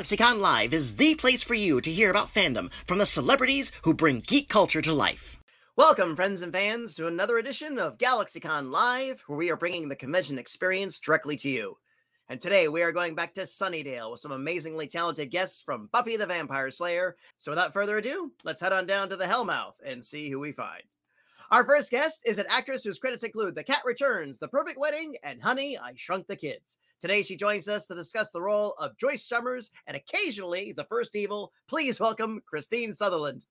GalaxyCon Live is the place for you to hear about fandom from the celebrities who bring geek culture to life. Welcome, friends and fans, to another edition of GalaxyCon Live, where we are bringing the convention experience directly to you. And today we are going back to Sunnydale with some amazingly talented guests from Buffy the Vampire Slayer. So without further ado, let's head on down to the Hellmouth and see who we find. Our first guest is an actress whose credits include The Cat Returns, The Perfect Wedding, and Honey, I Shrunk the Kids. Today she joins us to discuss the role of Joyce Summers and occasionally the First Evil. Please welcome Kristine Sutherland.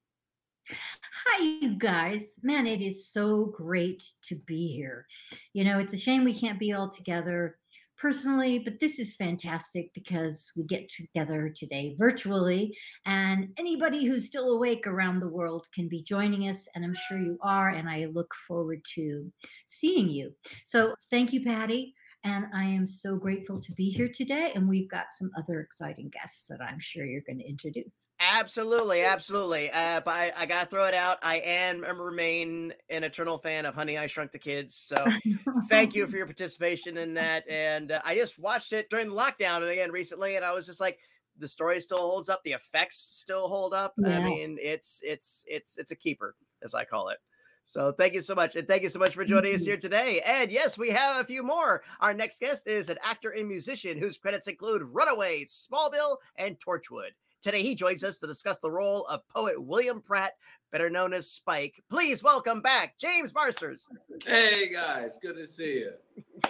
Hi, you guys. Man, it is so great to be here. You know, it's a shame we can't be all together personally, but this is fantastic because we get together today virtually, and anybody who's still awake around the world can be joining us, and I'm sure you are, and I look forward to seeing you. So, thank you, Patty. And I am so grateful to be here today. And we've got some other exciting guests that I'm sure you're going to introduce. Absolutely, absolutely. Uh, but I, I got to throw it out. I am and remain an eternal fan of Honey, I Shrunk the Kids. So thank you for your participation in that. And uh, I just watched it during the lockdown and again recently. And I was just like, the story still holds up. The effects still hold up. Yeah. I mean, it's, it's, it's, it's a keeper, as I call it. So thank you so much. And thank you so much for joining us here today. And yes, we have a few more. Our next guest is an actor and musician whose credits include Runaway, Smallville, and Torchwood. Today, he joins us to discuss the role of poet William Pratt, better known as Spike. Please welcome back James Marsters. Hey, guys. Good to see you.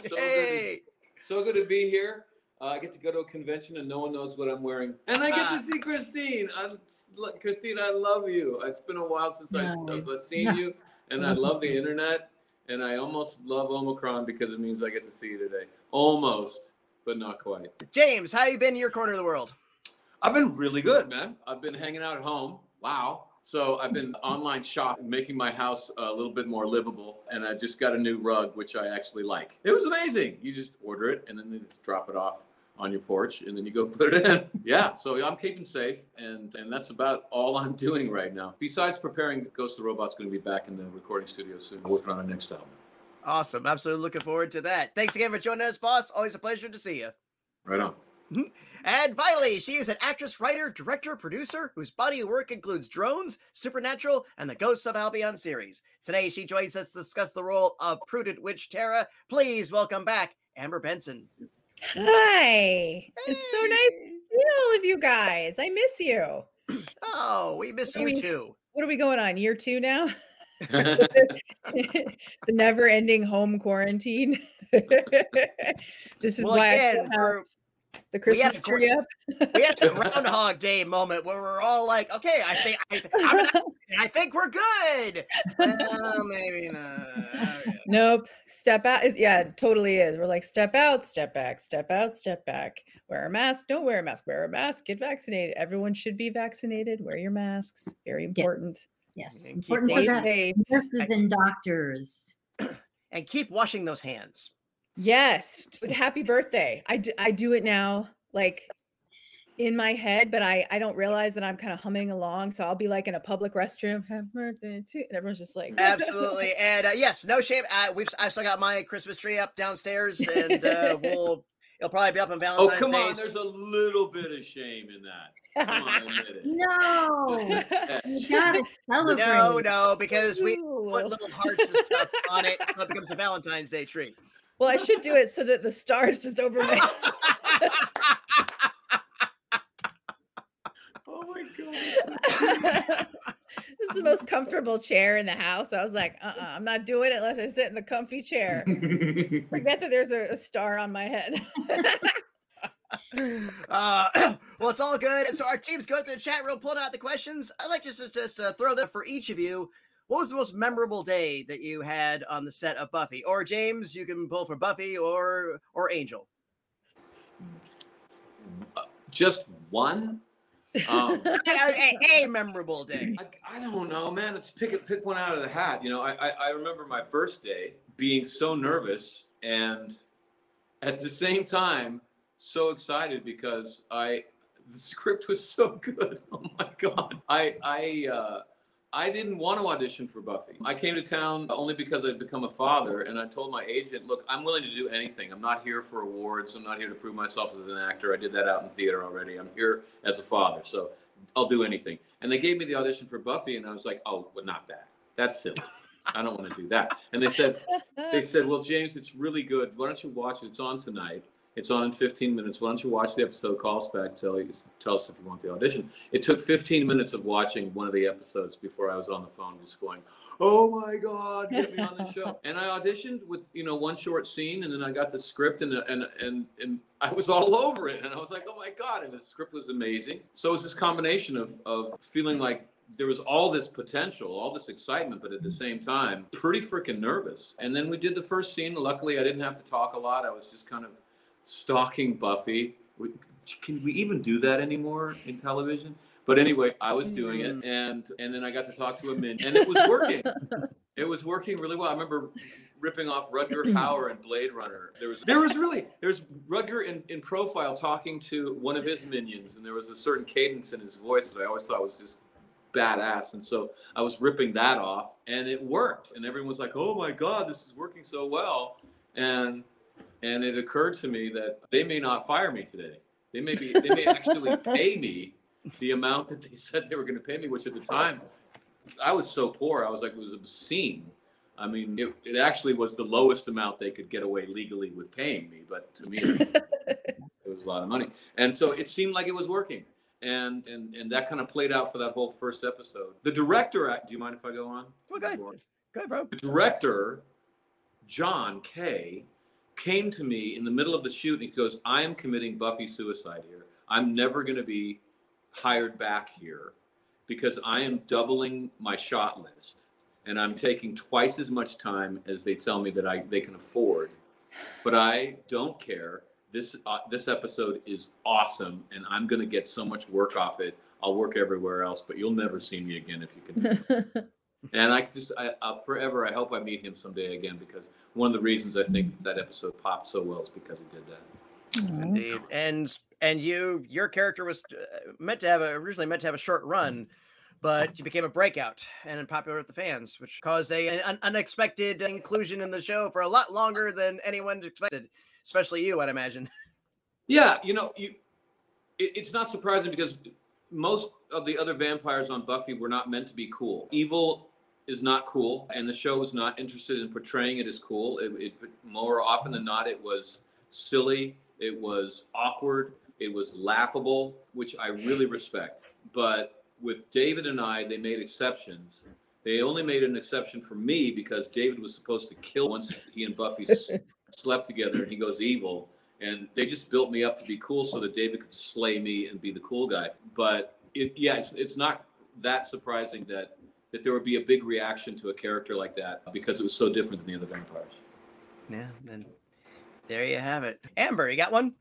So hey. Good to, so good to be here. Uh, I get to go to a convention and no one knows what I'm wearing. And I get to see Kristine. I, Kristine, I love you. It's been a while since no. I've seen you and I uh-huh. love the internet, and I almost love Omicron because it means I get to see you today. Almost, but not quite. James, how you been in your corner of the world? I've been really good, man. I've been hanging out at home. Wow. So I've been online shopping, making my house a little bit more livable, and I just got a new rug, which I actually like. It was amazing. You just order it, and then they just drop it off on your porch and then you go put it in. yeah, so I'm keeping safe and and that's about all I'm doing right now. Besides preparing Ghost of the Robot's going to be back in the recording studio soon, working on our next album. Awesome. Absolutely looking forward to that. Thanks again for joining us, boss. Always a pleasure to see you. Right on. Mm-hmm. And finally, she is an actress, writer, director, producer whose body of work includes Drones, Supernatural, and the Ghosts of Albion series. Today, she joins us to discuss the role of Prudent Witch Tara. Please welcome back Amber Benson. Hi. Hey. It's so nice to see all of you guys. I miss you. Oh, we miss you we, too. What are we going on? Year two now? the never ending home quarantine. this is well, why again, I the Christmas a, tree up. we had a Groundhog Day moment where we're all like, "Okay, I think I, I think we're good." Well, maybe not. Oh, okay. Nope. Step out. Yeah, totally is. We're like, step out, step back, step out, step back. Wear a mask. Don't wear a mask. Wear a mask. Get vaccinated. Everyone should be vaccinated. Wear your masks. Very important. Yes, yes. important for that. Nurses and doctors. And keep washing those hands. Yes, with happy birthday. I do, I do it now, like in my head, but I I don't realize that I'm kind of humming along. So I'll be like in a public restroom, happy birthday to, and everyone's just like, absolutely. And uh, yes, no shame. I, we've I still got my Christmas tree up downstairs, and uh, we'll it'll probably be up on oh, Valentine's Day. Oh come Day. on, there's a little bit of shame in that. Come on, admit it. No, you gotta celebrate. No, no, because we put little hearts and stuff on it, so it becomes a Valentine's Day tree. Well, I should do it so that the stars just over my. oh my god! this is the most comfortable chair in the house. I was like, uh, uh-uh, I'm not doing it unless I sit in the comfy chair. Forget that there's a, a star on my head. uh, well, it's all good. So our team's going through the chat room, pulling out the questions. I'd like just to just uh, throw that for each of you what was the most memorable day that you had on the set of Buffy? Or James, you can pull for Buffy or or Angel. Just one. Um, a, a, memorable day. I, I, don't know, man. Let's pick it, pick one out of the hat. You know, I, I, I remember my first day being so nervous and at the same time so excited because I the script was so good. Oh my god. I I uh I didn't want to audition for Buffy. I came to town only because I'd become a father, and I told my agent, "Look, I'm willing to do anything. I'm not here for awards. I'm not here to prove myself as an actor. I did that out in theater already. I'm here as a father, so I'll do anything." And they gave me the audition for Buffy, and I was like, "Oh, well, not that. That's silly. I don't want to do that." And they said, "They said, well, James, it's really good. Why don't you watch it? It's on tonight." It's on in 15 minutes. Why don't you watch the episode? Call us back. Tell, you, tell us if you want the audition. It took 15 minutes of watching one of the episodes before I was on the phone, just going, "Oh my God, get me on the show!" and I auditioned with you know one short scene, and then I got the script, and and and and I was all over it, and I was like, "Oh my God!" And the script was amazing. So it was this combination of of feeling like there was all this potential, all this excitement, but at the same time, pretty freaking nervous. And then we did the first scene. Luckily, I didn't have to talk a lot. I was just kind of stalking Buffy. Can we even do that anymore in television? But anyway, I was doing it, mm. and and then I got to talk to a minion, and it was working. it was working really well. I remember ripping off Rutger Hauer and Blade Runner. There was there was really there was Rutger in, in profile talking to one of his minions, and there was a certain cadence in his voice that I always thought was just badass. And so I was ripping that off, and it worked. And everyone was like, "Oh my god, this is working so well!" And and it occurred to me that they may not fire me today. They may be they may actually pay me the amount that they said they were going to pay me, which at the time I was so poor, I was like it was obscene. I mean, it, it actually was the lowest amount they could get away legally with paying me, but to me, it was a lot of money. And so it seemed like it was working. And, and and that kind of played out for that whole first episode. The director, do you mind if I go on? Well, go ahead. Go ahead, bro. The director, John Kay, came to me in the middle of the shoot and he goes, I am committing Buffy suicide here. I'm never going to be hired back here because I am doubling my shot list and I'm taking twice as much time as they tell me that I they can afford. But I don't care. This uh, this episode is awesome and I'm going to get so much work off it. I'll work everywhere else, but you'll never see me again if you can. and I just I, uh, forever I hope I meet him someday again because one of the reasons I think that, that episode popped so well is because he did that. Indeed, and and you your character was uh, meant to have a, originally meant to have a short run, but you became a breakout and popular with the fans, which caused a, an unexpected inclusion in the show for a lot longer than anyone expected, especially you, I'd imagine. Yeah, you know, you it, it's not surprising because most of the other vampires on Buffy were not meant to be cool. Evil is not cool, and the show was not interested in portraying it as cool. It, it, more often than not, it was silly, it was awkward, it was laughable, which I really respect. But with David and I, they made exceptions. They only made an exception for me because David was supposed to kill once he and Buffy slept together, and he goes evil. And they just built me up to be cool so that David could slay me and be the cool guy. But it, yeah, it's, it's not that surprising that that there would be a big reaction to a character like that because it was so different than the other vampires. Yeah, then there you have it. Amber, you got one?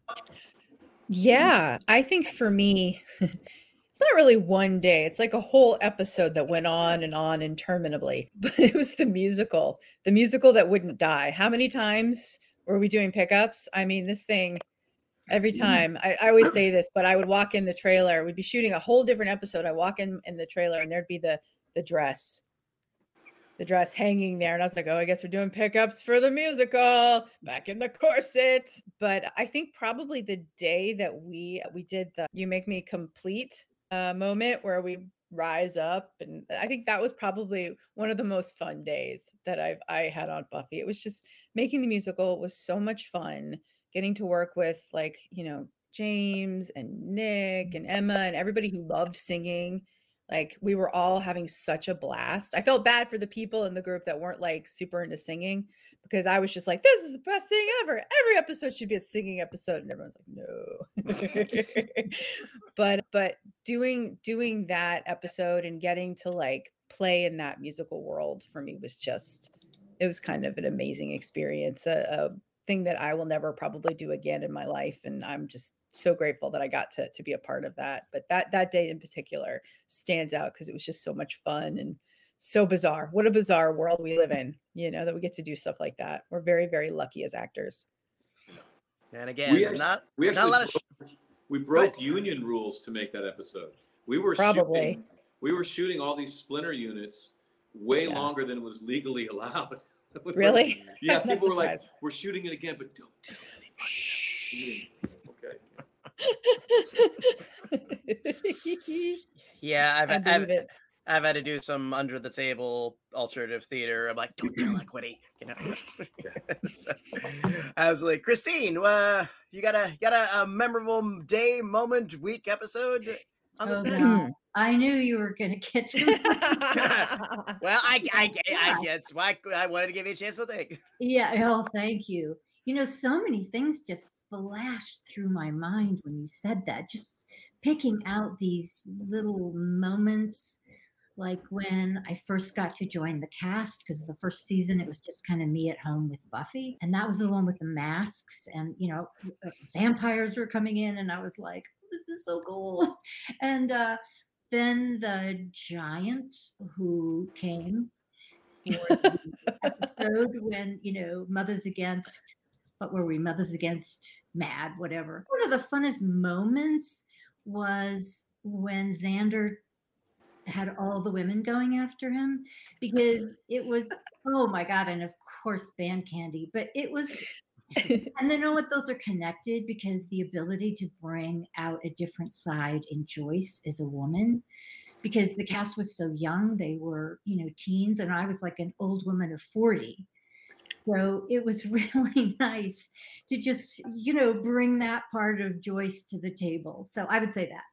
Yeah, I think for me, it's not really one day. It's like a whole episode that went on and on interminably. But it was the musical, the musical that wouldn't die. How many times were we doing pickups? I mean, this thing every time I, I, always say this but i would walk in the trailer we'd be shooting a whole different episode i walk in in the trailer and there'd be the the dress. The dress hanging there and i was like oh i guess we're doing pickups for the musical back in the corset. But i think probably the day that we we did the you make me complete uh, moment where we rise up and i think that was probably one of the most fun days that i've i had on buffy. It was just making the musical was so much fun getting to work with like you know james and nick mm. and emma and everybody who loved singing like we were all having such a blast. I felt bad for the people in the group that weren't like super into singing because I was just like, this is the best thing ever. Every episode should be a singing episode. And everyone's like, no. but but doing doing that episode and getting to like play in that musical world for me was just it was kind of an amazing experience. A, a thing that I will never probably do again in my life. And I'm just so grateful that I got to to be a part of that. But that that day in particular stands out because it was just so much fun and so bizarre. What a bizarre world we live in, you know, that we get to do stuff like that. We're very, very lucky as actors. And again, we actually, not, we actually not broke, sh- we broke union rules to make that episode. We were probably shipping, we were shooting all these splinter units way Yeah. longer than it was legally allowed. Really? Yeah, people were like, "We're shooting it again, but don't tell anybody." Shooting. Okay. Yeah, I've, I I've, it. I've had to do some under the table alternative theater. I'm like, don't tell equity, you know. So, absolutely, Kristine. Uh, you got a you got a, a memorable day, moment, week, episode on the Oh, set? no. I knew you were going to get to Well, I, I, I, I, that's why I wanted to give you a chance to think. Yeah, oh, thank you. You know, so many things just flashed through my mind when you said that. Just picking out these little moments, like when I first got to join the cast, because the first season it was just kind of me at home with Buffy. And that was the one with the masks, and, you know, uh, vampires were coming in, and I was like, this is so cool. And uh, then the giant who came for the episode when you know mothers against what were we? Mothers against mad whatever. One of the funnest moments was when xander had all the women going after him because it was oh my god and of course band candy but it was and then know what those are connected because the ability to bring out a different side in joyce as a woman because the cast was so young they were you know teens and i was like an old woman of 40 so it was really nice to just you know bring that part of joyce to the table so i would say that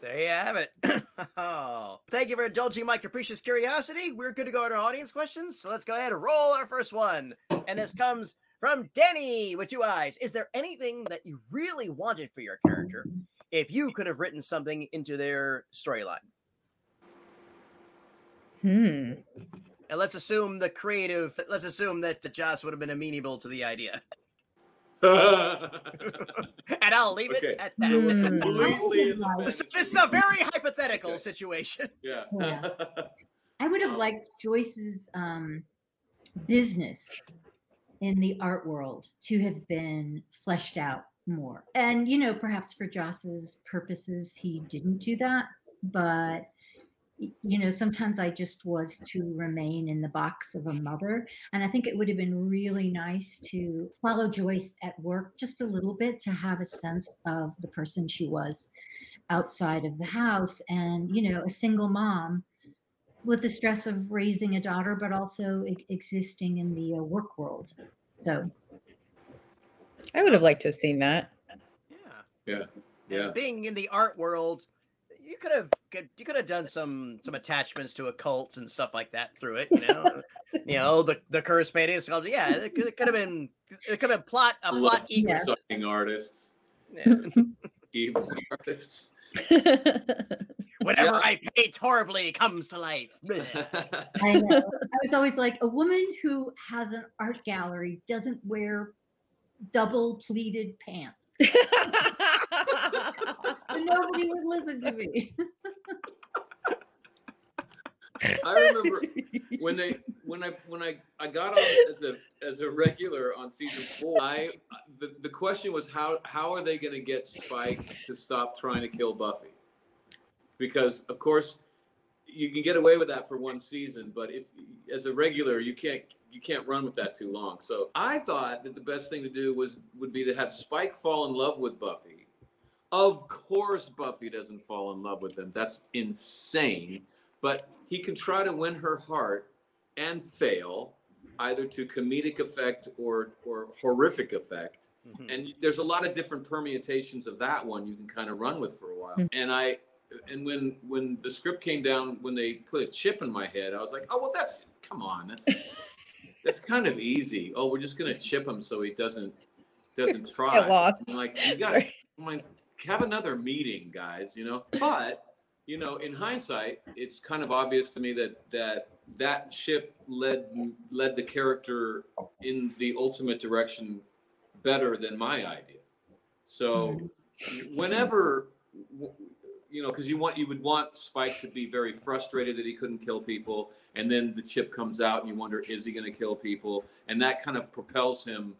There you have it. oh, thank you for indulging my capricious curiosity. We're good to go to our audience questions. So let's go ahead and roll our first one. And this comes from Danny with two eyes. Is there anything that you really wanted for your character if you could have written something into their storyline? Hmm. And let's assume the creative, let's assume that Joss would have been amenable to the idea. And I'll leave it at that. so Hmm. completely in This, this is a very hypothetical Okay. situation. Yeah. Yeah. I would have liked Joyce's um, business in the art world to have been fleshed out more. And, you know, perhaps for Joss's purposes, he didn't do that. But, y- you know, sometimes I just was to remain in the box of a mother. And I think it would have been really nice to follow Joyce at work just a little bit to have a sense of the person she was outside of the house. And, you know, a single mom with the stress of raising a daughter, but also e- existing in the uh, work world. So I would have liked to have seen that. Yeah. Yeah. And Yeah. being in the art world, you could have could- you could have done some some attachments to occults and stuff like that through it. You know, you know the the curse paintings. Yeah, it could, it could have been it could have been plot a plot Lots equal. of artists, Yeah. evil artists. Whatever Yeah. I paint horribly comes to life. Bleh. I know. I was always like, a woman who has an art gallery doesn't wear double pleated pants. And nobody would listen to me. I remember when they when I when I I got on as a as a regular on season four. I the, the question was how how are they going to get Spike to stop trying to kill Buffy? Because of course you can get away with that for one season, but if as a regular you can't you can't run with that too long. So I thought that the best thing to do was would be to have Spike fall in love with Buffy. Of course Buffy doesn't fall in love with him. That's insane but he can try to win her heart and fail either to comedic effect or or horrific effect Mhm. and there's a lot of different permutations of that one you can kind of run with for a while Mm. and i and when when the script came down when they put a chip in my head i was like oh well that's come on that's that's kind of easy oh we're just gonna chip him so he doesn't doesn't try Get lost. I'm like you got Right. I'm like, have another meeting, guys. You know, but you know, in hindsight, it's kind of obvious to me that that that ship led led the character in the ultimate direction better than my idea. So, hmm. whenever w- you know, because you want you would want Spike to be very frustrated that he couldn't kill people, and then the chip comes out, and you wonder, is he going to kill people? And that kind of propels him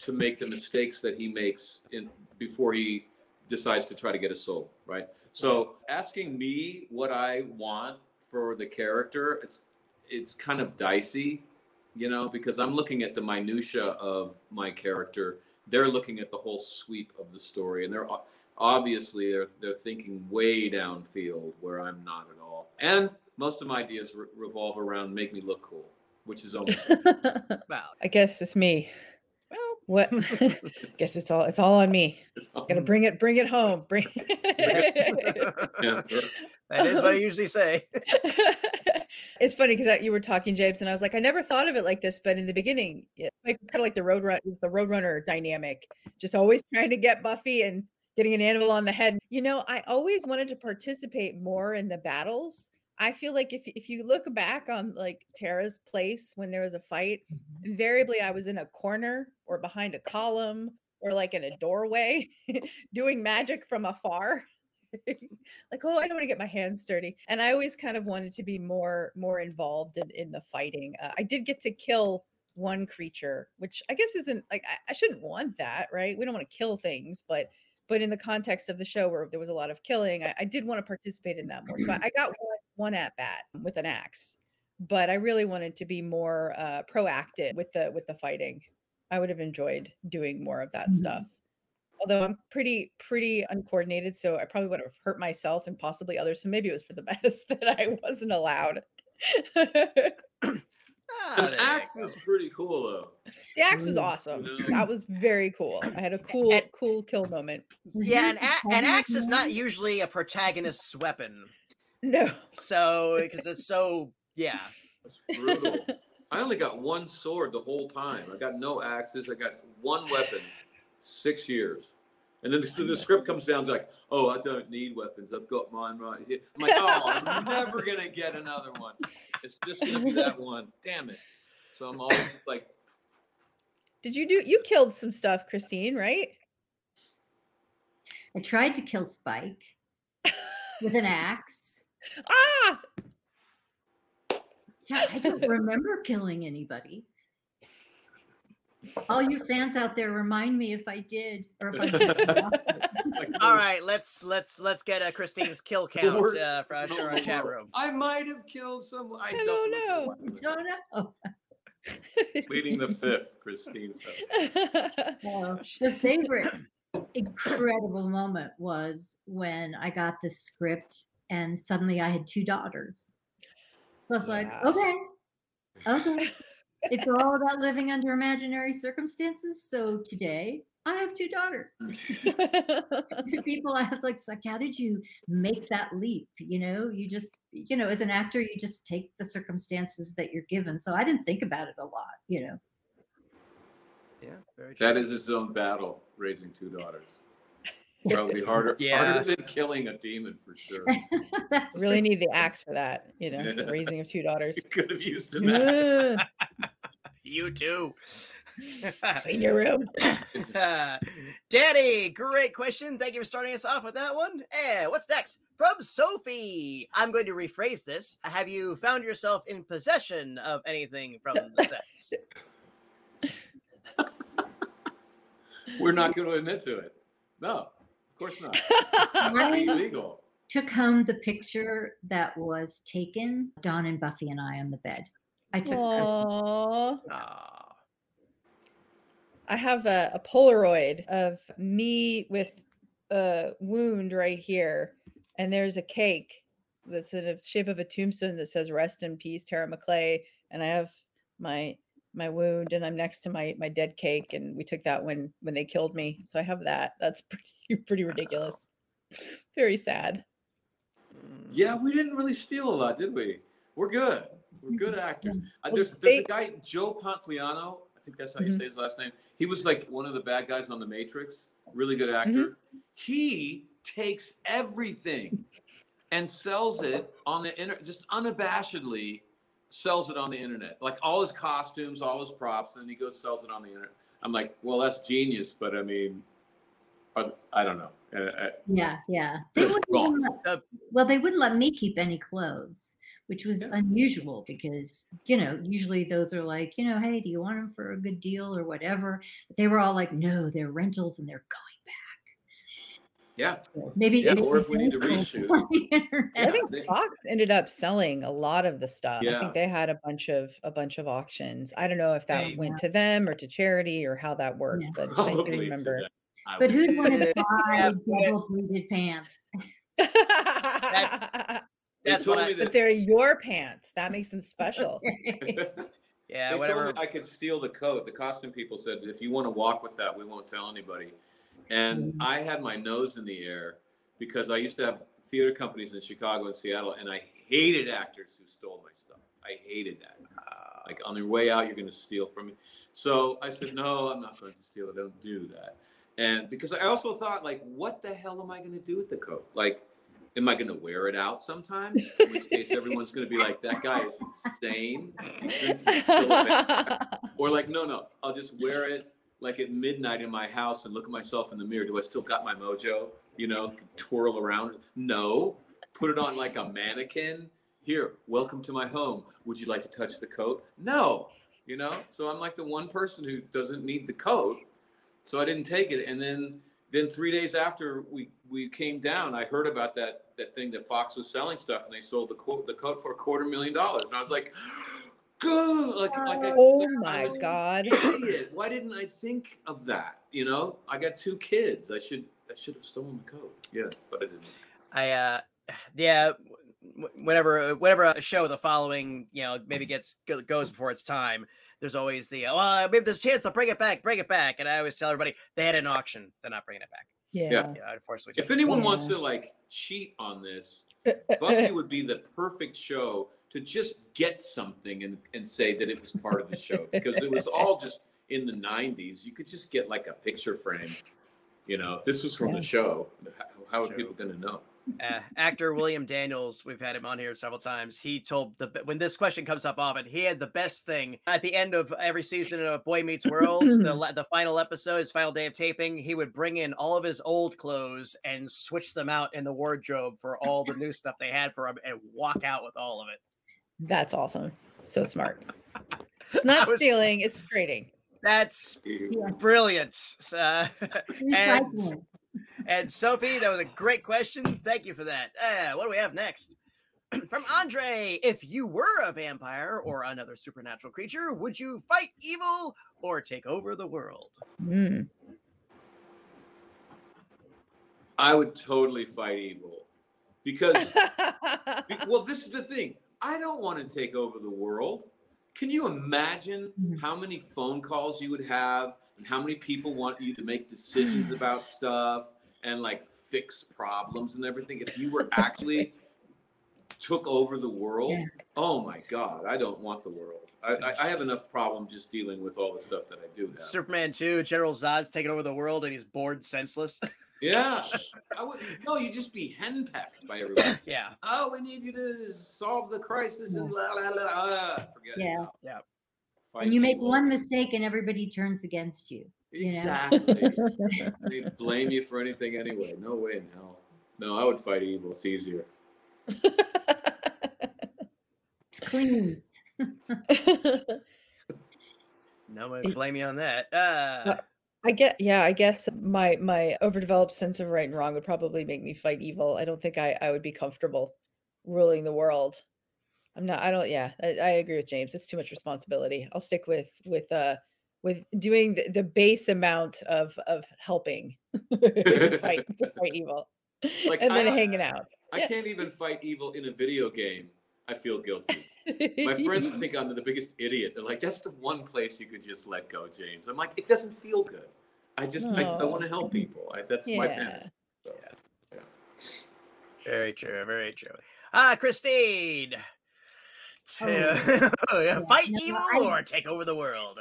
to make the mistakes that he makes in before he decides to try to get a soul, right? So asking me what I want for the character, it's it's kind of dicey, you know, because I'm looking at the minutia of my character. They're looking at the whole sweep of the story, and they're obviously they're they're thinking way downfield where I'm not at all. And most of my ideas re- revolve around make me look cool, which is almost Wow. I guess it's me. Well, what? guess it's all it's all on me. Gotta bring it, bring it home. Bring. yeah. That is what I usually say. it's funny because you were talking, James, and I was like, I never thought of it like this, but in the beginning, yeah, like kind of like the road run, the roadrunner dynamic, just always trying to get Buffy and getting an anvil on the head. You know, I always wanted to participate more in the battles. I feel like if if you look back on like Tara's place when there was a fight, invariably I was in a corner or behind a column or like in a doorway doing magic from afar. like, oh, I don't want to get my hands dirty. And I always kind of wanted to be more more involved in, in the fighting. Uh, I did get to kill one creature, which I guess isn't like I, I shouldn't want that, right? We don't want to kill things, but but in the context of the show where there was a lot of killing, I, I did want to participate in that more. So I, I got one, one at bat with an axe, but I really wanted to be more uh, proactive with the with the fighting. I would have enjoyed doing more of that Mhm. stuff. Although I'm pretty pretty uncoordinated, so I probably would have hurt myself and possibly others. So maybe it was for the best that I wasn't allowed. An there axe is pretty cool though. the axe was Ooh. awesome. No. That was very cool. I had a cool And- cool kill moment. Yeah, yours an, a- an axe is not usually a protagonist's weapon. No. So, because it's so, yeah. It's brutal. I only got one sword the whole time. I got no axes. I got one weapon. Six years. And then the, the script comes down to like, oh, I don't need weapons. I've got mine right here. I'm like, oh, I'm never gonna get another one. It's just gonna be that one. Damn it. So I'm always just like, Did you do you killed some stuff, Kristine, right? I tried to kill Spike with an axe. Ah! Yeah, I don't remember killing anybody. All you fans out there, remind me if I did or if I did. like All right, let's let's let's get a Kristine's kill count worst uh, for us our in chat room. I might have killed someone. I, I don't, don't know. know. don't know. Pleading the fifth, Kristine said. No, the favorite incredible moment was when I got the script and suddenly I had two daughters. So I was like, okay, okay. it's all about living under imaginary circumstances. So today I have two daughters. Hmm. People ask, like, so how did you make that leap? You know, you just, you know, as an actor, you just take the circumstances that you're given. So I didn't think about it a lot, you know. Yeah, very true. That is its own battle, raising two daughters. Probably harder, Yeah. harder than killing a demon for sure. That's really for- need the axe for that, you know, the raising of two daughters. You could have used an axe. Ugh, You too. Clean your room. Danny, great question. Thank you for starting us off with that one. And what's next? From Sophie. I'm going to rephrase this. Have you found yourself in possession of anything from the sets? We're not going to admit to it. No, of course not. I Illegal. took home the picture that was taken, Dawn and Buffy and I on the bed. I took Aww. Aw. Ah. I have a, a Polaroid of me with a wound right here, and there's a cake that's in the shape of a tombstone that says "Rest in peace, Tara Maclay," and I have my my wound, and I'm next to my my dead cake, and we took that when when they killed me, so I have that. That's pretty pretty ridiculous. Very sad. Yeah, we didn't really steal a lot, did we? We're good. We're good actors. Uh, there's there's a guy, Joe Pantoliano. I think that's how you Mhm. say his last name. He was like one of the bad guys on The Matrix. Really good actor. He takes everything and sells it on the internet, just unabashedly sells it on the internet. Like all his costumes, all his props, and he goes sells it on the internet. I'm like, well, that's genius, but I mean, I, I don't know. Uh, uh, Yeah, yeah. They wouldn't even let- well, they wouldn't let me keep any clothes, which was Yeah. unusual because, you know, usually those are like, you know, hey, do you want them for a good deal or whatever? But they were all like, no, they're rentals and they're going back. Yeah. Maybe Yeah, it's or if we need to successful reshoot. I think Fox ended up selling a lot of the stuff. Yeah. I think they had a bunch of a bunch of auctions. I don't know if that Hey. went to them or to charity or how that worked, Yeah. but I Probably do to remember. Them. I But would- who'd want to buy but- double pleated pants? They That's what me I- but they're your pants. That makes them special. Yeah, they whatever. told me I could steal the coat. The costume people said, if you want to walk with that, we won't tell anybody. And Mm. I had my nose in the air because I used to have theater companies in Chicago and Seattle, and I hated actors who stole my stuff. I hated that. Uh, Like on your way out, you're going to steal from me. So I said, no, I'm not going to steal it. Don't do that. And because I also thought, like, what the hell am I going to do with the coat? Like, am I going to wear it out sometimes? In which case, everyone's going to be like, that guy is insane. Or like, no, no, I'll just wear it like at midnight in my house and look at myself in the mirror. Do I still got my mojo? You know, twirl around? No. Put it on like a mannequin. Here, welcome to my home. Would you like to touch the coat? No. You know, so I'm like the one person who doesn't need the coat. So I didn't take it. And then then three days after we we came down, I heard about that that thing that Fox was selling stuff, and they sold the coat the coat for a quarter million dollars. And I was like, good. Like like I, oh like, my I'm god. idiot. Why didn't I think of that? You know, I got two kids. I should I should have stolen the coat. Yeah, but I didn't. I uh yeah w- whenever whenever a show the following you know maybe gets goes before its time there's always the oh uh, maybe there's a chance they'll bring it back bring it back and I always tell everybody they had an auction they're not bringing it back Yeah. yeah unfortunately If anyone wants to like cheat on this, Buffy would be the perfect show to just get something and, and say that it was part of the show because it was all just in the 90s. You could just get like a picture frame. You know, this was from Yeah. the show. How, how are True. people going to know? Uh, actor William Daniels, we've had him on here several times. He told the when this question comes up often, he had the best thing at the end of every season of Boy Meets World, the the final episode, his final day of taping. He would bring in all of his old clothes and switch them out in the wardrobe for all the new stuff they had for him, and walk out with all of it. That's awesome. So smart. It's not was- stealing, it's trading. That's Yeah. brilliant. Uh, and, Recycling. And Sophie, that was a great question. Thank you for that. Uh, what do we have next? From Andre, if you were a vampire or another supernatural creature, would you fight evil or take over the world? Mm. I would totally fight evil because, be- well, this is the thing. I don't want to take over the world. Can you imagine Mhm. how many phone calls you would have and how many people want you to make decisions about stuff and like fix problems and everything if you were actually took over the world? Yeah. Oh my God, I don't want the world. I, I, I have enough problem just dealing with all the stuff that I do have. Superman 2, General Zod's taking over the world and he's bored senseless. Yeah. I would no, you just be henpecked by everybody. yeah. oh, we need you to solve the crisis and blah blah blah. Ah, forget Yeah. it. Yeah. Fight And you make one mistake and everybody turns against you. You know? Exactly. they blame you for anything anyway. No way in hell. No, I would fight evil. It's easier. It's clean. No one can blame you on that. Uh, I get yeah, I guess my my overdeveloped sense of right and wrong would probably make me fight evil. I don't think I I would be comfortable ruling the world. I'm not I don't yeah, I, I agree with James. It's too much responsibility. I'll stick with with uh with doing the, the base amount of of helping to fight to fight evil. Like, and then I- hanging out. I can't even fight evil in a video game. I feel guilty. My friends think I'm the biggest idiot. They're like, "That's the one place you could just let go, James." I'm like, "It doesn't feel good. I just I, No. want to help people. I, that's my Yeah. past." So, yeah. very true. Very true. Ah, Kristine. Oh. To fight no, evil I- or take over the world?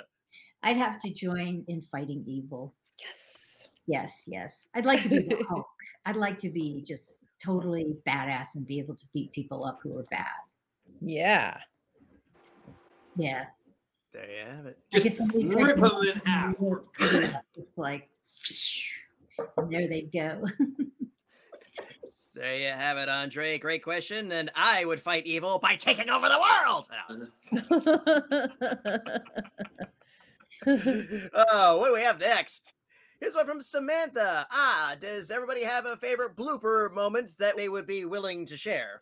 I'd have to join in fighting evil. yes. Yes, yes. I'd like to be the Hulk. I'd like to be just totally badass and be able to beat people up who are bad. Yeah. Yeah. There you have it. Just if somebody said rip something them in half. really It's like, and there they go. There you have it, Andre. Great question. And I would fight evil by taking over the world. Oh, what do we have next? Here's one from Samantha. Ah, does everybody have a favorite blooper moment that they would be willing to share?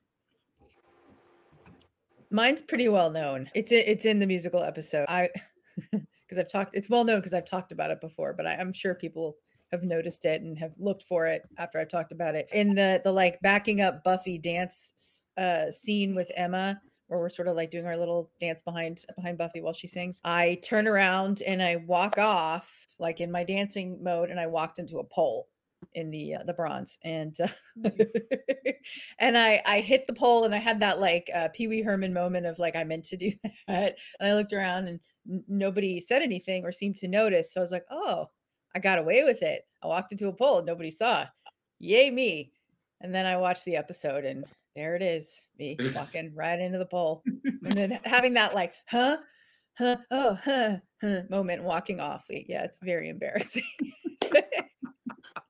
Mine's pretty well known. It's it's in the musical episode. I because I've talked. It's well known because I've talked about it before. But I, I'm sure people have noticed it and have looked for it after I've talked about it. In the the like backing up Buffy dance uh, scene with Emma, where we're sort of like doing our little dance behind behind Buffy while she sings. I turn around and I walk off like in my dancing mode, and I walked into a pole in the uh, the bronze and uh, and I I hit the pole and I had that like uh, Pee Wee Herman moment of like I meant to do that and I looked around and n- nobody said anything or seemed to notice so I was like oh I got away with it. I walked into a pole and nobody saw. Yay me. And then I watched the episode and there it is me walking right into the pole and then having that like huh huh oh huh, huh moment walking off yeah it's very embarrassing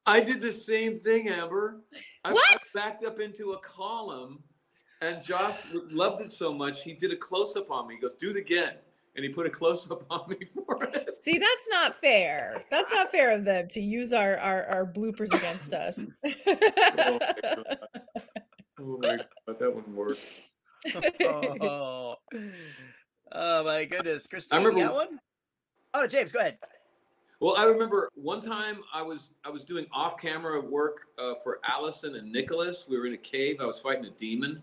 I did the same thing, Amber. I, What? backed up into a column, and Joss loved it so much he did a close up on me. He goes, "Do it again," and he put a close up on me for it. See, that's not fair. That's not fair of them to use our our, our bloopers against us. Oh Oh my god, that one worked. oh. oh my goodness, Kristine, you remember- got one? Oh, James, go ahead. Well, I remember one time I was I was doing off camera work uh, for Alyson and Nicholas. We were in a cave. I was fighting a demon,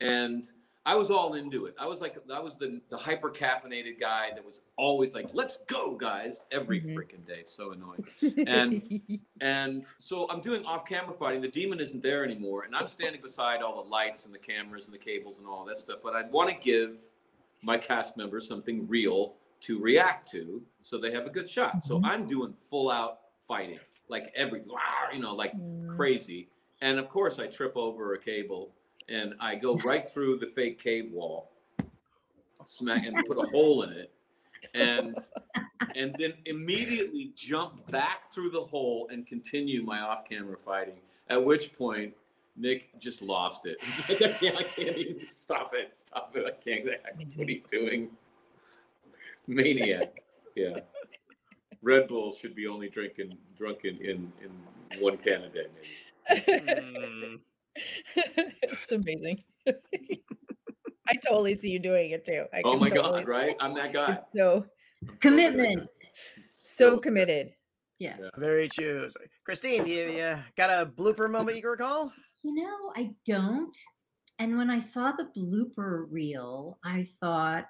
and I was all into it. I was like I was the the hyper caffeinated guy that was always like, "Let's go, guys!" every Mhm. freaking day. So annoying. And- And so I'm doing off camera fighting. The demon isn't there anymore. And I'm standing beside all the lights and the cameras and the cables and all that stuff. But I'd want to give my cast members something real to react to so they have a good shot. So Mhm. I'm doing full out fighting, like every, you know, like Mm. crazy. And of course, I trip over a cable and I go right through the fake cave wall, smack and put a hole in it. And and then immediately jump back through the hole and continue my off-camera fighting. At which point, Nick just lost it. He's like, I can't, I can't even stop it, stop it. I can't. What are you doing? Maniac. Yeah. Red Bull should be only drinking drunk in, in, one can a day, maybe. Mm. It's amazing. I totally see you doing it too. I Oh my totally- God, right? I'm that guy. It's so Commitment. so committed. Yeah. Very true. Kristine, you, you got a blooper moment you can recall? You know, I don't. And when I saw the blooper reel, I thought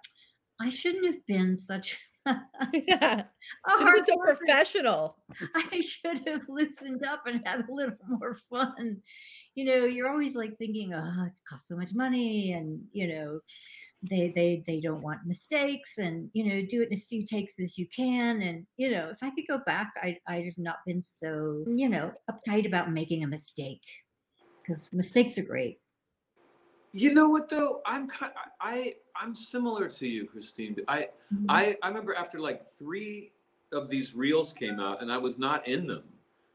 I shouldn't have been such a yeah. hard It's so worker. professional. I should have loosened up and had a little more fun. You know, you're always like thinking, oh, it costs so much money, and you know, they they they don't want mistakes, and you know, do it in as few takes as you can. And you know, if I could go back, I I'd have not been so you know uptight about making a mistake because mistakes are great. You know what though? I'm kind. I I'm similar to you, Kristine. I mm-hmm. I I remember after like three of these reels came out, and I was not in them.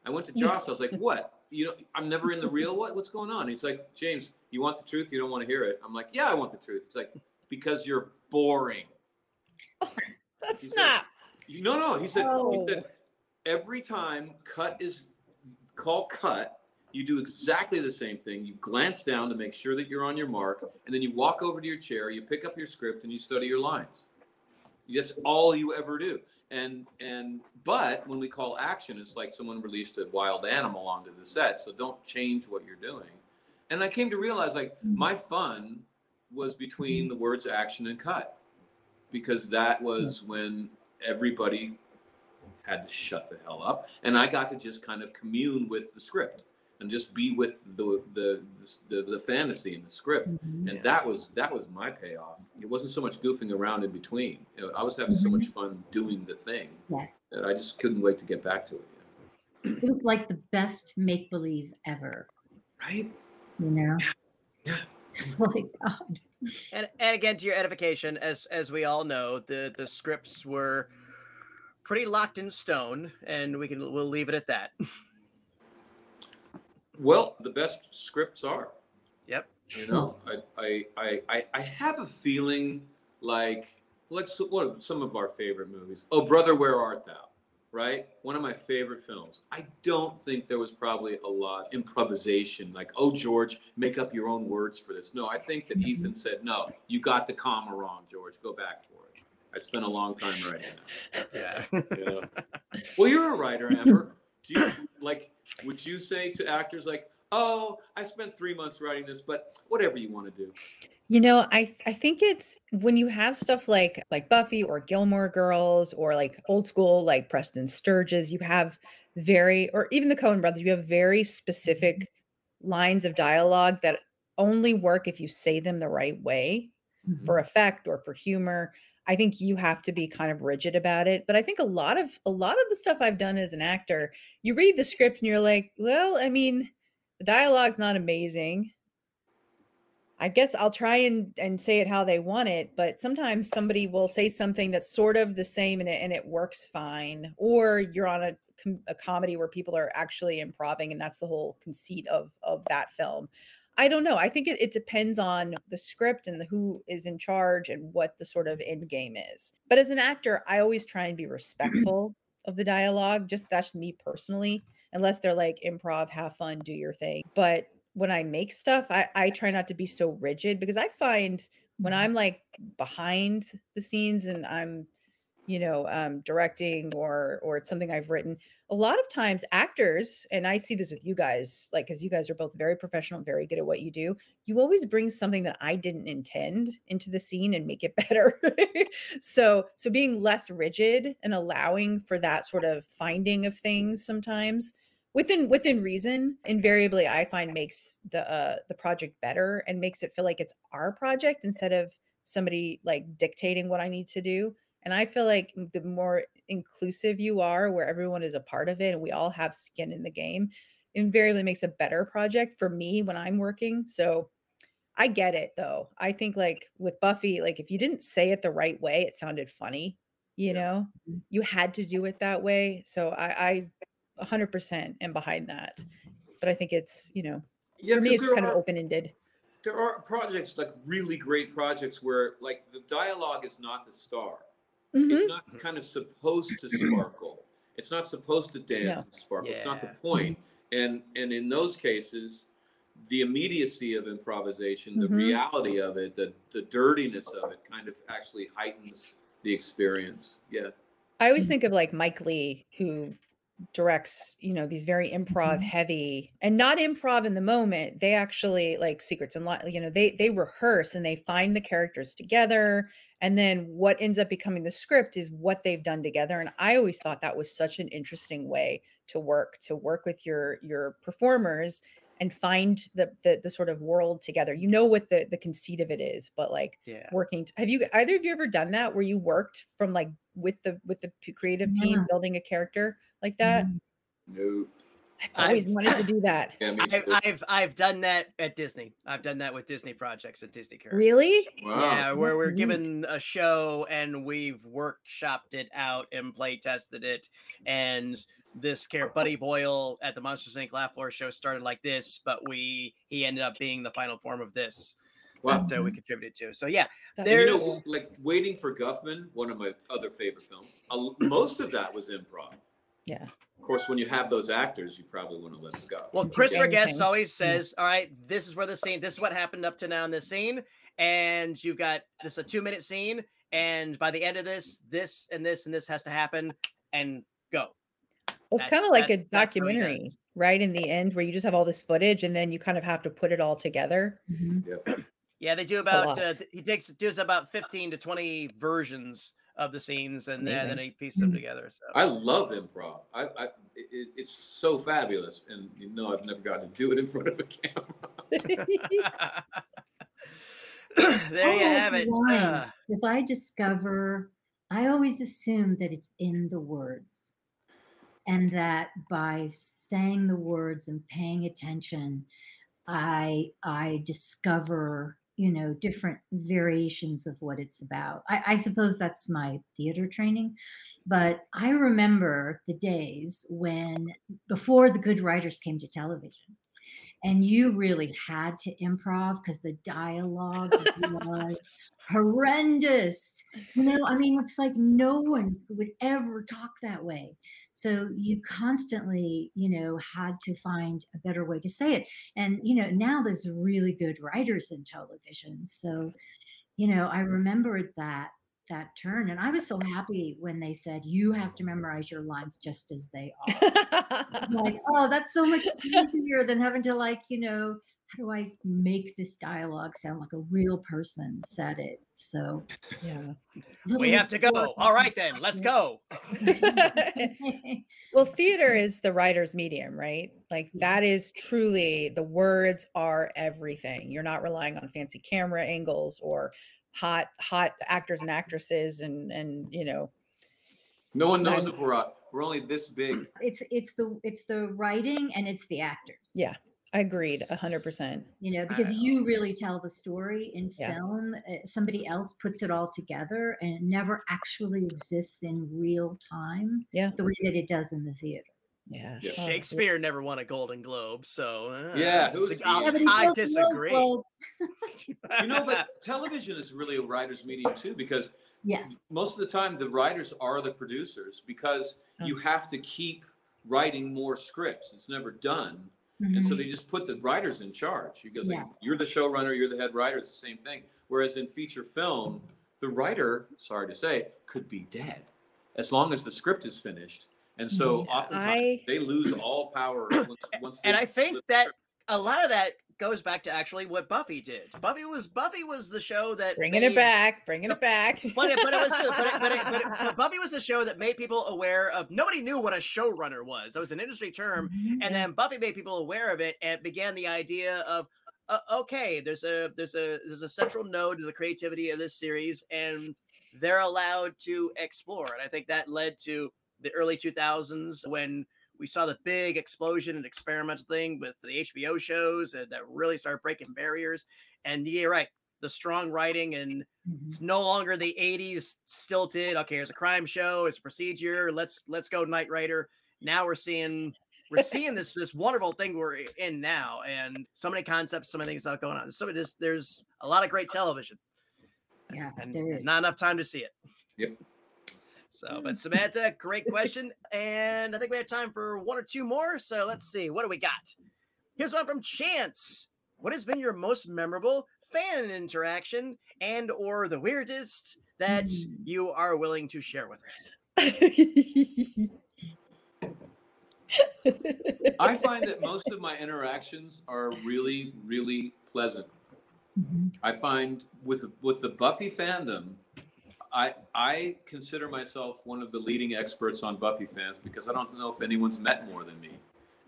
I went to. Joss. I was like, "What? You know, I'm never in the reel. What? What's going on?" He's like, "James, you want the truth? You don't want to hear it." I'm like, "Yeah, I want the truth." He's like, "Because you're boring." Oh, that's He not. No, no. He said. He Oh. said every time cut is call cut, you do exactly the same thing. You glance down to make sure that you're on your mark, and then you walk over to your chair, you pick up your script, and you study your lines. That's all you ever do. And and but when we call action, it's like someone released a wild animal onto the set. So don't change what you're doing. And I came to realize like my fun was between the words action and cut. Because that was when everybody had to shut the hell up. And I got to just kind of commune with the script and just be with the the the, the fantasy and the script Mhm. and that was that was my payoff. It wasn't so much goofing around in between. You know, I was having so much fun doing the thing Yeah. that I just couldn't wait to get back to it. It was like the best make believe ever. Right? You know. Yeah. It's like God. And, and again, to your edification, as as we all know, the the scripts were pretty locked in stone, and we can we'll leave it at that. Well, the best scripts are. Yep. You know, I I I I, I have a feeling like like so, what some of our favorite movies. Oh, brother, where art thou? right? One of my favorite films. I don't think there was probably a lot improvisation, like, oh George, make up your own words for this. No, I think that Ethan said, no, you got the comma wrong, George. Go back for it. I spent a long time writing that. Yeah. Yeah. Well, you're a writer, Amber. Do you like? Would you say to actors like, "Oh, I spent three months writing this, but whatever you want to do"? You know, I I think it's when you have stuff like like Buffy or Gilmore Girls or like old school like Preston Sturges, you have very or even the Coen brothers, you have very specific lines of dialogue that only work if you say them the right way Mhm. for effect or for humor. I think you have to be kind of rigid about it. But I think a lot of a lot of the stuff I've done as an actor, you read the script and you're like, well, I mean, the dialogue's not amazing. I guess I'll try and and say it how they want it, but sometimes somebody will say something that's sort of the same and it and it works fine. Or you're on a a comedy where people are actually improving, and that's the whole conceit of of that film. I don't know. I think it, it depends on the script and the who is in charge and what the sort of end game is. But as an actor, I always try and be respectful of the dialogue. Just that's me personally, unless they're like improv, have fun, do your thing. But when I make stuff, I, I try not to be so rigid because I find when mm-hmm. I'm like behind the scenes and I'm, you know, um, directing or or it's something I've written, a lot of times actors, and I see this with you guys, like because you guys are both very professional, very good at what you do. You always bring something that I didn't intend into the scene and make it better. so so being less rigid and allowing for that sort of finding of things sometimes within within reason invariably i find makes the uh the project better and makes it feel like it's our project instead of somebody like dictating what i need to do and i feel like the more inclusive you are where everyone is a part of it and we all have skin in the game invariably makes a better project for me when i'm working so i get it though i think like with buffy like if you didn't say it the right way it sounded funny you Yeah. know Mhm. you had to do it that way so i i 100% am behind that but i think it's you know Yeah, for me it's kind of open-ended There are projects like really great projects where like the dialogue is not the star. Mhm. It's not kind of supposed to sparkle. It's not supposed to dance No. and sparkle. It's not the point. And and in those cases, the immediacy of improvisation, the Mhm. reality of it, the the dirtiness of it kind of actually heightens the experience. Yeah. I always think of like Mike Leigh, who directs, you know, these very improv Mhm. heavy and not improv in the moment. They actually like secrets and li- you know, they they rehearse and they find the characters together. And then what ends up becoming the script is what they've done together. And I always thought that was such an interesting way to work, to work with your your performers and find the the, the sort of world together. You know what the the conceit of it is, but like Yeah. working t- have you either of you ever done that where you worked from like with the with the creative team Yeah. building a character like that Mhm. No. I've always I've- wanted to do that Yeah, I've. I've I've done that at Disney. I've done that with Disney projects at Disney characters. really Wow. Yeah, where we're given a show and we've workshopped it out and play tested it. And this character, Buddy Boyle at the Monsters Inc. Laugh Floor show started like this, but we he ended up being the final form of this Wow. that uh, we contributed to. So yeah, That's And you There's- know, like Waiting for Guffman, one of my other favorite films. a l- Most of that was improv. Yeah. Of course, when you have those actors, you probably want to let them go. well, Into Christopher anything. Guest always says, "All right, this is where the scene. This is what happened up to now in this scene, and you've got this is a two minute scene, and by the end of this, this and this and this has to happen, and go." well it's kind of like that- a that's how he documentary right in the end where you just have all this footage and then you kind of have to put it all together Mhm. Yeah, they do about uh, he takes does about 15 to 20 versions of the scenes and then, then Amazing. he pieces them together. So I love improv. I, I it, it's so fabulous, and you know, I've never gotten to do it in front of a camera. there you have it. lines, Uh, As I discover, I always assume that it's in the words. And that by saying the words and paying attention, I I discover, you know, different variations of what it's about. I, I suppose that's my theater training. But I remember the days when before the good writers came to television and you really had to improv because the dialogue was horrendous. You know, I mean, it's like no one would ever talk that way. So you constantly, you know, had to find a better way to say it. And, you know, now there's really good writers in television. So, you know, I remembered that that turn and i was so happy when they said you have to memorize your lines just as they are like oh that's so much easier than having to like you know how do I make this dialogue sound like a real person said it? So, yeah. We have to go. All right, then, let's go. well, theater is the writer's medium, right? Like, that is truly the words are everything. You're not relying on fancy camera angles or hot, hot actors and actresses, and, and, you know, no one knows if we're uh, we're only this big. It's it's the it's the writing and it's the actors. Yeah. I agreed, a hundred percent. You know, because you really tell the story in yeah. film. Uh, somebody else puts it all together, and it never actually exists in real time. Yeah, the way that it does in the theater. Yeah, yeah. Shakespeare never won a Golden Globe, so uh, yeah, who's, I, I disagree. you know, but television is really a writer's medium too, because yeah, most of the time the writers are the producers because you have to keep writing more scripts. It's never done Mm-hmm. And so mm-hmm. they just put the writers in charge. He goes, yeah. like, you're the showrunner, you're the head writer. It's the same thing. Whereas in feature film, the writer, sorry to say, could be dead as long as the script is finished. And so oftentimes I... they lose all power once, once And I think that a lot of that goes back to actually what Buffy did. Buffy was Buffy was the show that bringing made, it back, bringing it back. But it, but it was but, it, but, it, but, but, Buffy was the show that made people aware of. Nobody knew what a showrunner was. It was an industry term, mm-hmm. and then Buffy made people aware of it and began the idea of. Uh, okay, there's a there's a there's a central node to the creativity of this series, and they're allowed to explore. And I think that led to the early 2000s when we saw the big explosion and experimental thing with the HBO shows and that really started breaking barriers. And you're right, the strong writing and mm-hmm. it's no longer the 80s stilted. Okay, here's a crime show, it's a procedure. Let's let's go Knight Rider. Now we're seeing we're seeing this this wonderful thing we're in now, and so many concepts, so many things not going on. So there's there's a lot of great television. Yeah, and not enough time to see it. Yep. So, but Samantha, great question. And I think we have time for one or two more. So let's see. What do we got? Here's one from Chance. What has been your most memorable fan interaction and or the weirdest that mm. you are willing to share with us? I find that most of my interactions are really, really pleasant. Mm-hmm. I find with with the Buffy fandom, I I consider myself one of the leading experts on Buffy fans because I don't know if anyone's met more than me.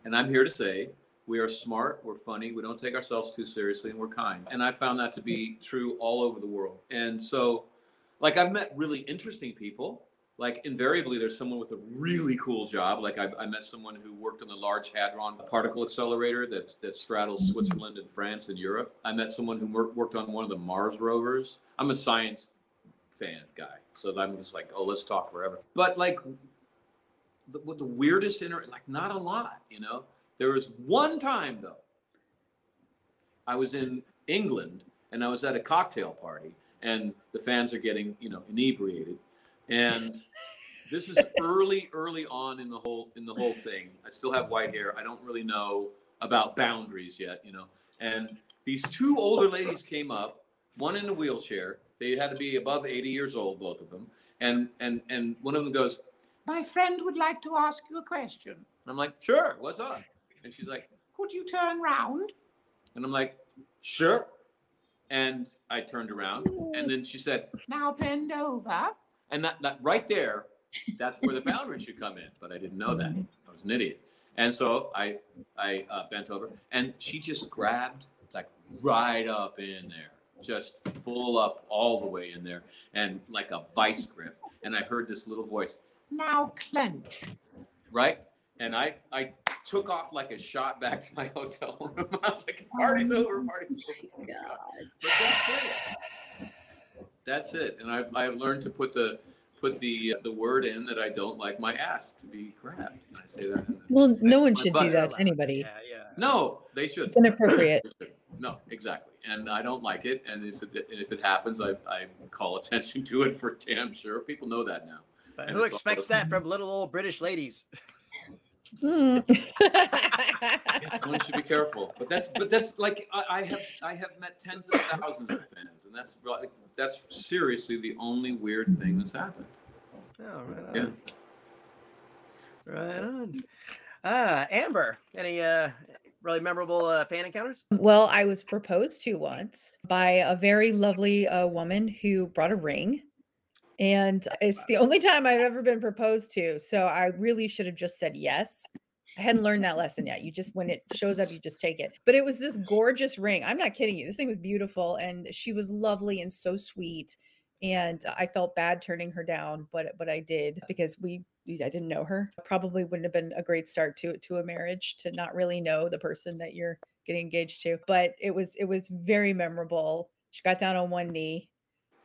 And I'm here to say we are smart, we're funny, we don't take ourselves too seriously, and we're kind. And I found that to be true all over the world. And so, like, I've met really interesting people. Like, invariably, there's someone with a really cool job. Like, I, I met someone who worked on the Large Hadron Particle Accelerator that, that straddles Switzerland and France and Europe. I met someone who worked on one of the Mars rovers. I'm a science fan guy. So I'm just like, oh, let's talk forever. But like, the, what the weirdest inter like not a lot, you know. There was one time though. I was in England and I was at a cocktail party, and the fans are getting you know inebriated, and this is early, early on in the whole in the whole thing. I still have white hair. I don't really know about boundaries yet, you know. And these two older ladies came up, one in a wheelchair, they had to be above 80 years old, both of them. And and and one of them goes, "My friend would like to ask you a question." I'm like, "Sure, what's up?" And she's like, "Could you turn round?" And I'm like, "Sure." And I turned around, and then she said, "Now bend over." And that, that right there, that's where the boundary should come in. But I didn't know that. I was an idiot. And so I I uh, bent over, and she just grabbed like right up in there just full up all the way in there and like a vice grip. And I heard this little voice, now clench. Right? And I I took off like a shot back to my hotel room. I was like, party's over, oh party's over. God. But that's it. That's it. And I've, I've learned to put the put the the word in that I don't like my ass to be grabbed. I say that. the- Well, no one should do that to anybody. Yeah, yeah. No, they should. It's inappropriate. No, exactly, and I don't like it. And if it, and if it happens, I, I call attention to it for damn sure. People know that now. But And who expects about- that from little old British ladies? Mm. One should be careful. But that's but that's like I, I have I have met tens of thousands of fans, and that's like that's seriously the only weird thing that's happened. Oh, right on. Yeah. Right on. Ah, Amber, any uh really memorable uh, fan encounters? well, I was proposed to once by a very lovely uh, woman who brought a ring. And it's the only time I've ever been proposed to. So I really should have just said yes. I hadn't learned that lesson yet. You just, when it shows up, you just take it. But it was this gorgeous ring. I'm not kidding you. This thing was beautiful. And she was lovely and so sweet. And I felt bad turning her down, but but I did because we I didn't know her. Probably wouldn't have been a great start to to a marriage to not really know the person that you're getting engaged to. But it was it was very memorable. She got down on one knee.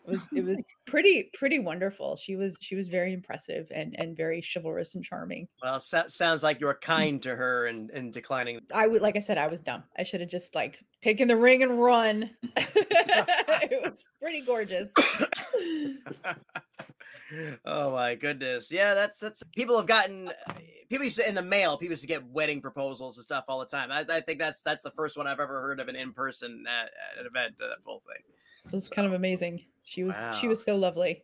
It was it was pretty pretty wonderful. She was she was very impressive and and very chivalrous and charming. Well, so- sounds like you were mm. kind to her and, and declining. I would like I said I was dumb. I should have just like taken the ring and run. it was pretty gorgeous. Oh my goodness. Yeah, that's that's people have gotten people used to in the mail, people used to get wedding proposals and stuff all the time. I, I think that's that's the first one I've ever heard of an in-person at, at an event, uh, that full thing. It was kind of amazing. She was she was so lovely.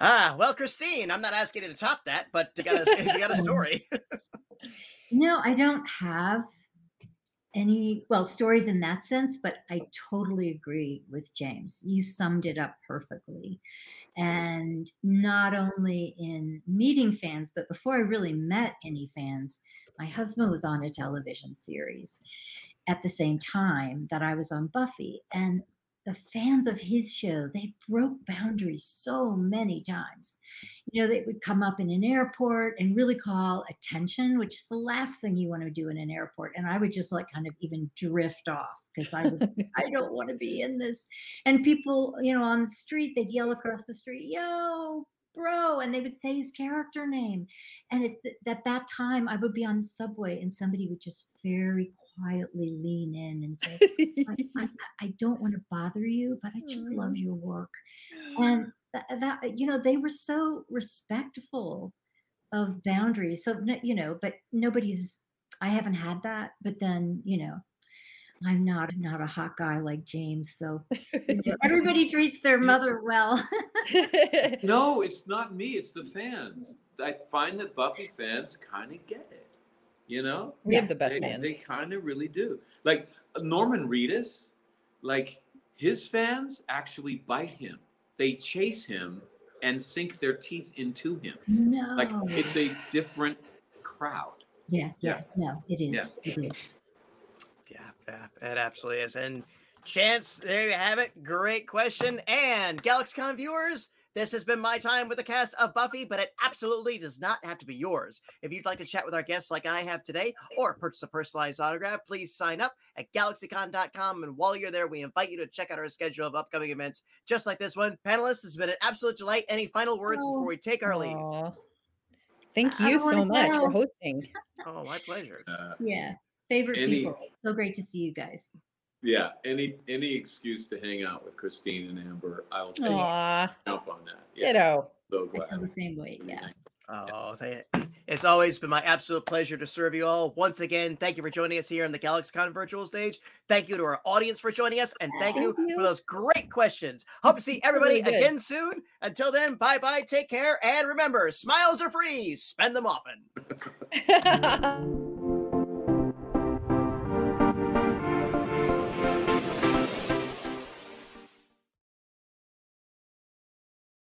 Ah, well, Kristine, I'm not asking you to top that, but you got a, you got a story. No, I don't have any, well, stories in that sense, but I totally agree with James. You summed it up perfectly. And not only in meeting fans, but before I really met any fans, my husband was on a television series at the same time that I was on Buffy. And the fans of his show, they broke boundaries so many times you know, they would come up in an airport and really call attention, which is the last thing you want to do in an airport. And I would just like kind of even drift off because I would, I don't want to be in this. And people, you know, on the street, they'd yell across the street, yo, bro. And they would say his character name. And it's at that time I would be on the subway and somebody would just very quietly lean in and say, I, I, I don't want to bother you, but I just love mm-hmm. your work and that, that you know they were so respectful of boundaries so you know but nobody's i haven't had that but then you know i'm not not a hot guy like james so you know, everybody treats their mother well No, it's not me. It's the fans. I find that Buffy fans kind of get it. You know, we have the best they, fans. they kind of really do. Like Norman Reedus, like his fans actually bite him. They chase him and sink their teeth into him. no Like it's a different crowd. yeah yeah. yeah no it is Yeah. it is Yeah, yeah, it absolutely is. And Chance, there you have it. Great question. And GalaxyCon viewers, this has been my time with the cast of Buffy, but it absolutely does not have to be yours. If you'd like to chat with our guests like I have today or purchase a personalized autograph, please sign up at galaxycon.com. And while you're there, we invite you to check out our schedule of upcoming events just like this one. Panelists, it's been an absolute delight. Any final words Oh, before we take our leave? Aw. Thank you so much for hosting. Oh, my pleasure. Uh, yeah favorite Any- people so great to see you guys yeah, any any excuse to hang out with Kristine and Amber, I'll take Aw, jump on that. Yeah, ditto. so i feel glad. the same way yeah Oh, they, it's always been my absolute pleasure to serve you all. Once again, thank you for joining us here on the GalaxyCon virtual stage. Thank you to our audience for joining us, and thank you Thank for those great questions. Hope to see everybody Really again soon. Until then, bye bye, take care, and remember, smiles are free. Spend them often.